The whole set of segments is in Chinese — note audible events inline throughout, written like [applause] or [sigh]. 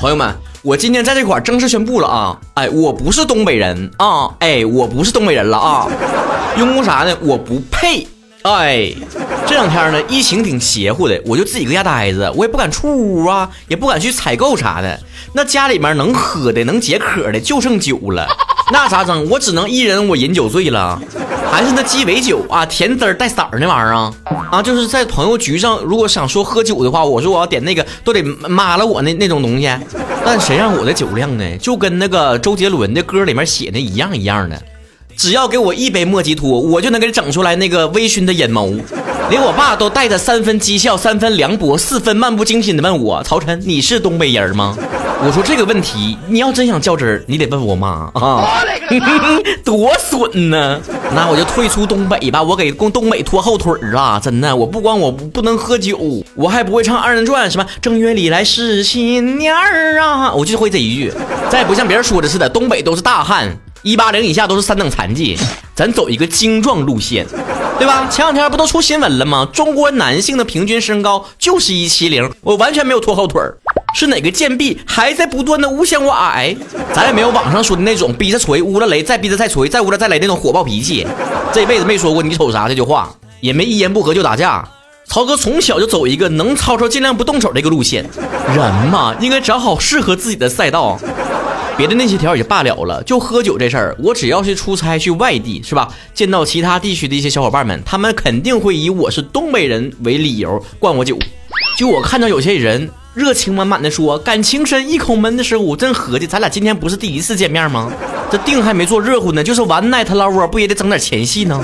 朋友们，我今天在这块正式宣布了啊！哎，我不是东北人啊！哎，我不是东北人了啊！因为啥呢？我不配！哎，这两天呢，疫情挺邪乎的，我就自己搁家待着，我也不敢出屋啊，也不敢去采购啥的。那家里面能喝的、能解渴的就剩酒了，那咋整？我只能一人我饮酒醉了。还是那鸡尾酒啊，甜滋儿带色儿那玩意儿啊啊！就是在朋友局上，如果想说喝酒的话，我说我要点那个，都得抹了我那那种东西。但谁让我的酒量呢？就跟那个周杰伦的歌里面写的一样一样的。只要给我一杯莫吉托，我就能给整出来那个微醺的眼眸。连我爸都带着三分讥笑、三分凉薄、四分漫不经心的问我：“曹晨，你是东北人吗？”我说：“这个问题，你要真想较真儿，你得问我妈啊，[laughs] 多损呢！那我就退出东北吧，我给东东北拖后腿儿啊，真的。我不光我不能喝酒，我还不会唱二人转，什么正月里来是新年儿啊，我就会这一句。再不像别人说的似的，东北都是大汉。”一八零以下都是三等残疾，咱走一个精壮路线，对吧？前两天不都出新闻了吗？中国男性的平均身高就是一七零，我完全没有拖后腿儿，是哪个贱婢还在不断的诬陷我矮？咱也没有网上说的那种逼着锤，捂了雷，再逼着再锤，再捂了再雷那种火爆脾气，这辈子没说过你瞅啥这句话，也没一言不合就打架。曹哥从小就走一个能吵吵尽量不动手这个路线，人嘛应该找好适合自己的赛道。别的那些条也罢了了，就喝酒这事儿，我只要是出差去外地，是吧？见到其他地区的一些小伙伴们，他们肯定会以我是东北人为理由灌我酒。就我看到有些人热情满满的说感情深一口闷的时候，我真合计，咱俩今天不是第一次见面吗？这腚还没做热乎呢，就是玩奈特拉窝，不也得整点前戏呢？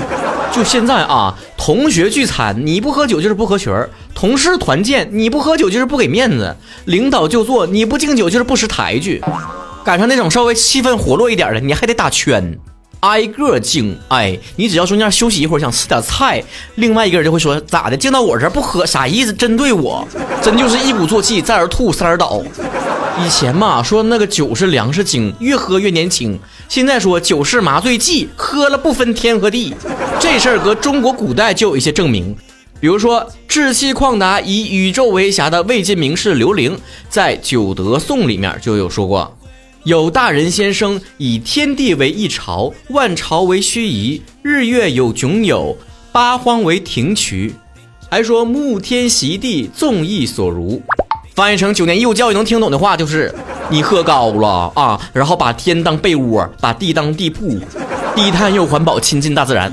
就现在啊，同学聚餐你不喝酒就是不合群儿，同事团建你不喝酒就是不给面子，领导就坐你不敬酒就是不识抬举。赶上那种稍微气氛活络一点的，你还得打圈，挨个敬。哎，你只要中间休息一会儿，想吃点菜，另外一个人就会说咋的，敬到我这儿不喝，啥意思？针对我，真就是一鼓作气，再而吐，三而倒。以前嘛说那个酒是粮食精，越喝越年轻。现在说酒是麻醉剂，喝了不分天和地。这事儿搁中国古代就有一些证明，比如说志气旷达、以宇宙为侠的魏晋名士刘伶，在《九德颂》里面就有说过。有大人先生以天地为一朝，万朝为虚夷，日月有迥有，八荒为庭衢。还说沐天席地，纵意所如。翻译成九年义务教育能听懂的话，就是你喝高了啊，然后把天当被窝，把地当地铺，低碳又环保，亲近大自然。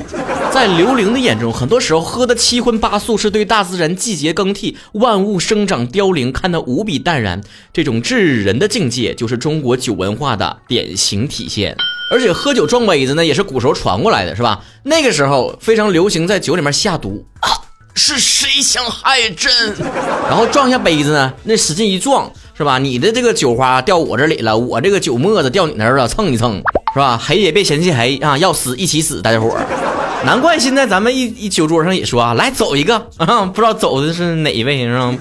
在刘伶的眼中，很多时候喝的七荤八素是对大自然季节更替、万物生长凋零看得无比淡然。这种治人的境界，就是中国酒文化的典型体现。而且喝酒撞杯子呢，也是古时候传过来的，是吧？那个时候非常流行在酒里面下毒啊，是谁想害朕？然后撞下杯子呢，那使劲一撞，是吧？你的这个酒花掉我这里了，我这个酒沫子掉你那儿了，蹭一蹭，是吧？黑也别嫌弃黑啊，要死一起死，大家伙儿。难怪现在咱们一一酒桌上也说啊，来走一个 [laughs] 啊，不知道走的是哪一位是吧？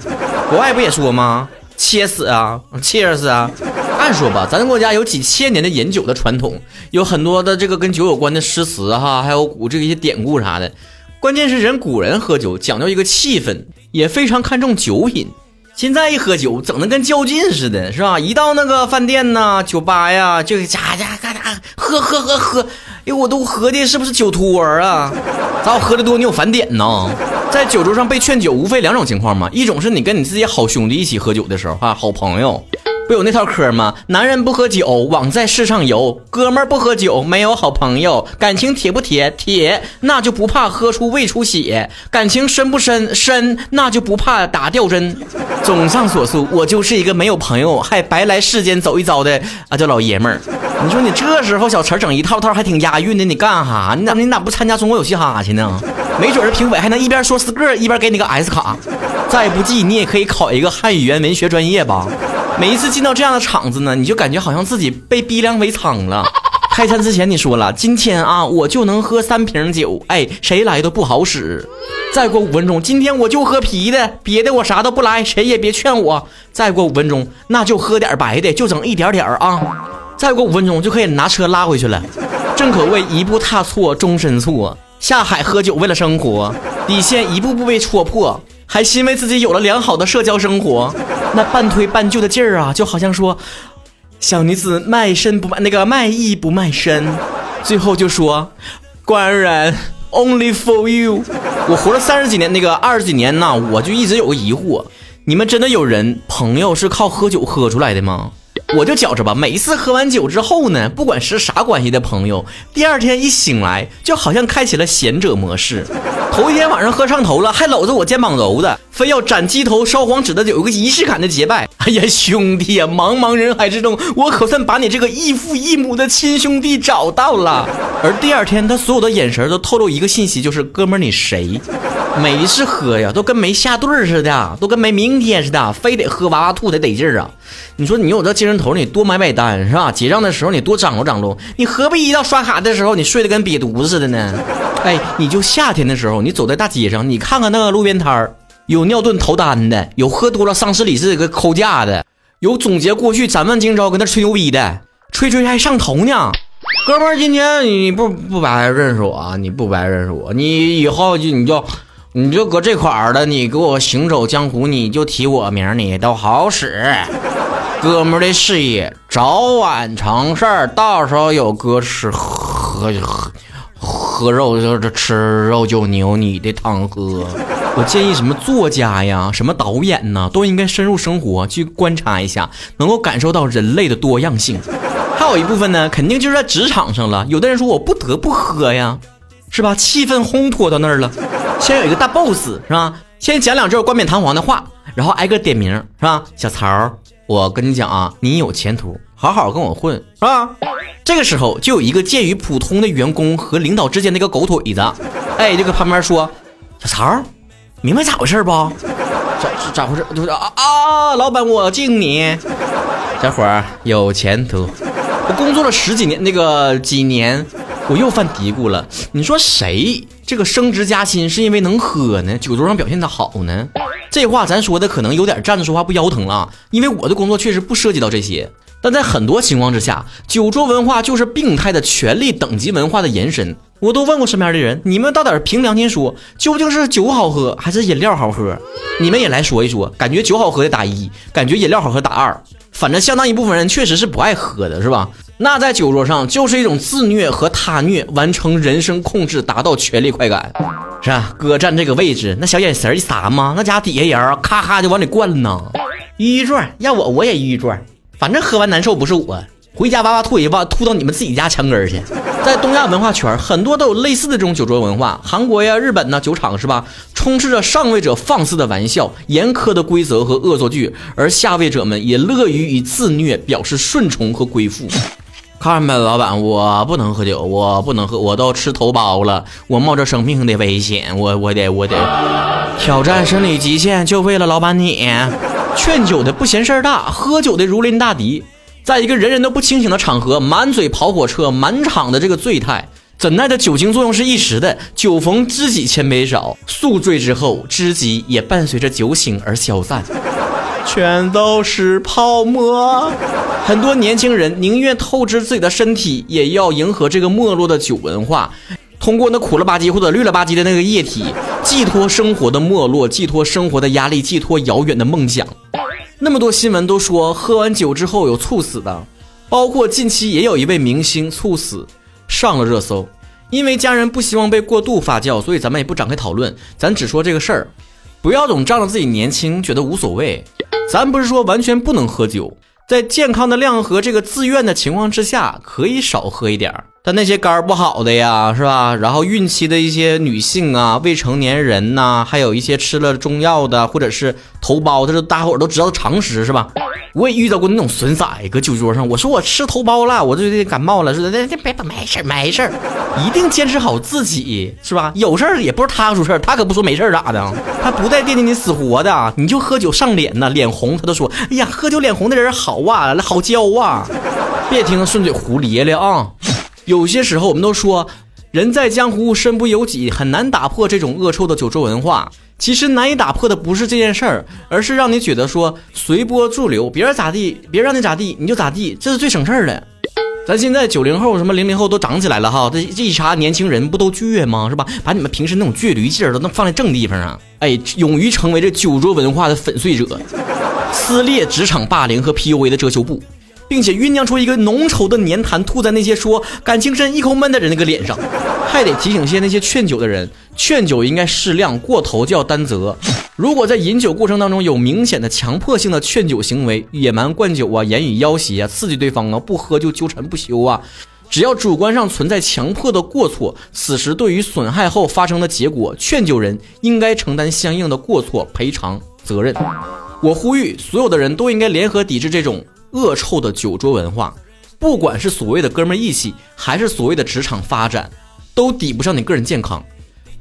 国外不也说吗？切死啊，切死啊！按说吧，咱国家有几千年的饮酒的传统，有很多的这个跟酒有关的诗词哈，还有古这个一些典故啥的。关键是人古人喝酒讲究一个气氛，也非常看重酒品。现在一喝酒，整的跟较劲似的，是吧？一到那个饭店呐、酒吧呀，就家家嘎嘎喝喝喝喝。哎，我都喝的是不是酒托儿啊？咋我喝的多，你有返点呢？在酒桌上被劝酒，无非两种情况嘛，一种是你跟你自己好兄弟一起喝酒的时候啊，好朋友。不有那套嗑吗？男人不喝酒，枉在世上游；哥们儿不喝酒，没有好朋友。感情铁不铁？铁，那就不怕喝出胃出血；感情深不深？深，那就不怕打吊针。综上所述，我就是一个没有朋友，还白来世间走一遭的啊，叫老爷们儿。你说你这时候小词整一套套，还挺押韵的，你干哈？你咋你咋不参加中国有嘻哈去呢？没准儿评委还能一边说四个，一边给你个 S 卡。再不济，你也可以考一个汉语言文学专业吧。每一次进到这样的场子呢，你就感觉好像自己被逼良为娼了。[laughs] 开餐之前你说了，今天啊我就能喝三瓶酒，哎，谁来都不好使。再过五分钟，今天我就喝啤的，别的我啥都不来，谁也别劝我。再过五分钟，那就喝点白的，就整一点点啊。再过五分钟就可以拿车拉回去了。正可谓一步踏错，终身错。下海喝酒为了生活，底线一步步被戳破，还欣慰自己有了良好的社交生活。那半推半就的劲儿啊，就好像说，小女子卖身不卖那个卖艺不卖身，最后就说，官人 only for you。我活了三十几年，那个二十几年呢，我就一直有个疑惑，你们真的有人朋友是靠喝酒喝出来的吗？我就觉着吧，每一次喝完酒之后呢，不管是啥关系的朋友，第二天一醒来，就好像开启了贤者模式。头一天晚上喝上头了，还搂着我肩膀揉的，非要斩鸡头烧黄纸的，有个仪式感的结拜。哎呀，兄弟呀，茫茫人海之中，我可算把你这个异父异母的亲兄弟找到了。而第二天，他所有的眼神都透露一个信息，就是哥们，你谁？每一次喝呀，都跟没下顿似的，都跟没明天似的，非得喝哇哇吐才得劲儿啊！你说你有这精神头，你多买买单是吧？结账的时候你多张罗张罗，你何必一到刷卡的时候你睡得跟瘪犊子似的呢？哎，你就夏天的时候，你走在大街上，你看看那个路边摊儿，有尿遁逃单的，有喝多了丧失理智给扣架的，有总结过去斩问今朝跟那吹牛逼的，吹吹还上头呢。哥们儿，今天你不不白认识我啊，你不白认识我，你以后就你就。你就搁这块儿的，你给我行走江湖，你就提我名，你都好使。哥们儿的事业早晚成事儿，到时候有哥吃喝喝喝肉就是吃肉就牛，你的汤喝。我建议什么作家呀，什么导演呢，都应该深入生活去观察一下，能够感受到人类的多样性。还有一部分呢，肯定就是在职场上了。有的人说我不得不喝呀，是吧？气氛烘托到那儿了。先有一个大 boss 是吧？先讲两句冠冕堂皇的话，然后挨个点名是吧？小曹，我跟你讲啊，你有前途，好好跟我混是吧？这个时候就有一个介于普通的员工和领导之间的一个狗腿子，哎，就搁旁边说：“小曹，明白咋回事不？咋咋回事？就是啊啊，老板我敬你，小伙儿有前途。我工作了十几年，那个几年。”我又犯嘀咕了，你说谁这个升职加薪是因为能喝呢？酒桌上表现的好呢？这话咱说的可能有点站着说话不腰疼了，因为我的工作确实不涉及到这些。但在很多情况之下，酒桌文化就是病态的权力等级文化的延伸。我都问过身边的人，你们到底凭良心说，究竟是酒好喝还是饮料好喝？你们也来说一说，感觉酒好喝的打一，感觉饮料好喝打二。反正相当一部分人确实是不爱喝的，是吧？那在酒桌上就是一种自虐和他虐，完成人生控制，达到权力快感，是吧？哥站这个位置，那小眼神一撒嘛，那家底下人咔咔就往里灌呢。一转要我我也一转，反正喝完难受不是我，回家哇哇吐一哇吐到你们自己家墙根儿去。在东亚文化圈，很多都有类似的这种酒桌文化，韩国呀、日本呢，酒场是吧？充斥着上位者放肆的玩笑、严苛的规则和恶作剧，而下位者们也乐于以自虐表示顺从和归附。看呗，老板，我不能喝酒，我不能喝，我都吃头孢了，我冒着生命的危险，我我得我得挑战生理极限，就为了老板你。劝酒的不嫌事儿大，喝酒的如临大敌，在一个人人都不清醒的场合，满嘴跑火车，满场的这个醉态，怎奈的酒精作用是一时的，酒逢知己千杯少，宿醉之后，知己也伴随着酒醒而消散。全都是泡沫。很多年轻人宁愿透支自己的身体，也要迎合这个没落的酒文化。通过那苦了吧唧或者绿了吧唧的那个液体，寄托生活的没落，寄托生活的压力，寄托遥远的梦想。那么多新闻都说喝完酒之后有猝死的，包括近期也有一位明星猝死，上了热搜。因为家人不希望被过度发酵，所以咱们也不展开讨论，咱只说这个事儿。不要总仗着自己年轻，觉得无所谓。咱不是说完全不能喝酒，在健康的量和这个自愿的情况之下，可以少喝一点儿。但那些肝儿不好的呀，是吧？然后孕期的一些女性啊，未成年人呐，还有一些吃了中药的，或者是头孢，这大伙儿都知道的常识，是吧？我也遇到过那种损色，搁酒桌上，我说我吃头孢了，我就感冒了，说那那别没事没事一定坚持好自己，是吧？有事儿也不是他出事儿，他可不说没事儿咋的，他不带惦记你死活的，你就喝酒上脸呐，脸红，他都说，哎呀，喝酒脸红的人好啊，好娇啊，别听他顺嘴胡咧咧啊。有些时候，我们都说，人在江湖身不由己，很难打破这种恶臭的酒桌文化。其实难以打破的不是这件事儿，而是让你觉得说随波逐流，别人咋地，别人让你咋地，你就咋地，这是最省事儿的。咱现在九零后什么零零后都长起来了哈，这这一茬年轻人不都倔吗？是吧？把你们平时那种倔驴劲儿都能放在正地方上，哎，勇于成为这酒桌文化的粉碎者。撕裂职场霸凌和 PUA 的遮羞布，并且酝酿出一个浓稠的粘痰吐在那些说感情深一口闷的人那个脸上。[laughs] 还得提醒些那些劝酒的人，劝酒应该适量，过头就要担责。如果在饮酒过程当中有明显的强迫性的劝酒行为，野蛮灌酒啊，言语要挟啊，刺激对方啊，不喝就纠缠不休啊，只要主观上存在强迫的过错，此时对于损害后发生的结果，劝酒人应该承担相应的过错赔偿责任。我呼吁所有的人都应该联合抵制这种恶臭的酒桌文化，不管是所谓的哥们义气，还是所谓的职场发展。都抵不上你个人健康。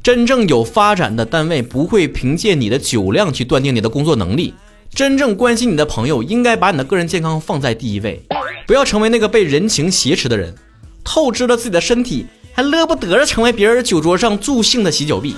真正有发展的单位不会凭借你的酒量去断定你的工作能力。真正关心你的朋友应该把你的个人健康放在第一位，不要成为那个被人情挟持的人，透支了自己的身体，还乐不得着成为别人酒桌上助兴的洗脚币。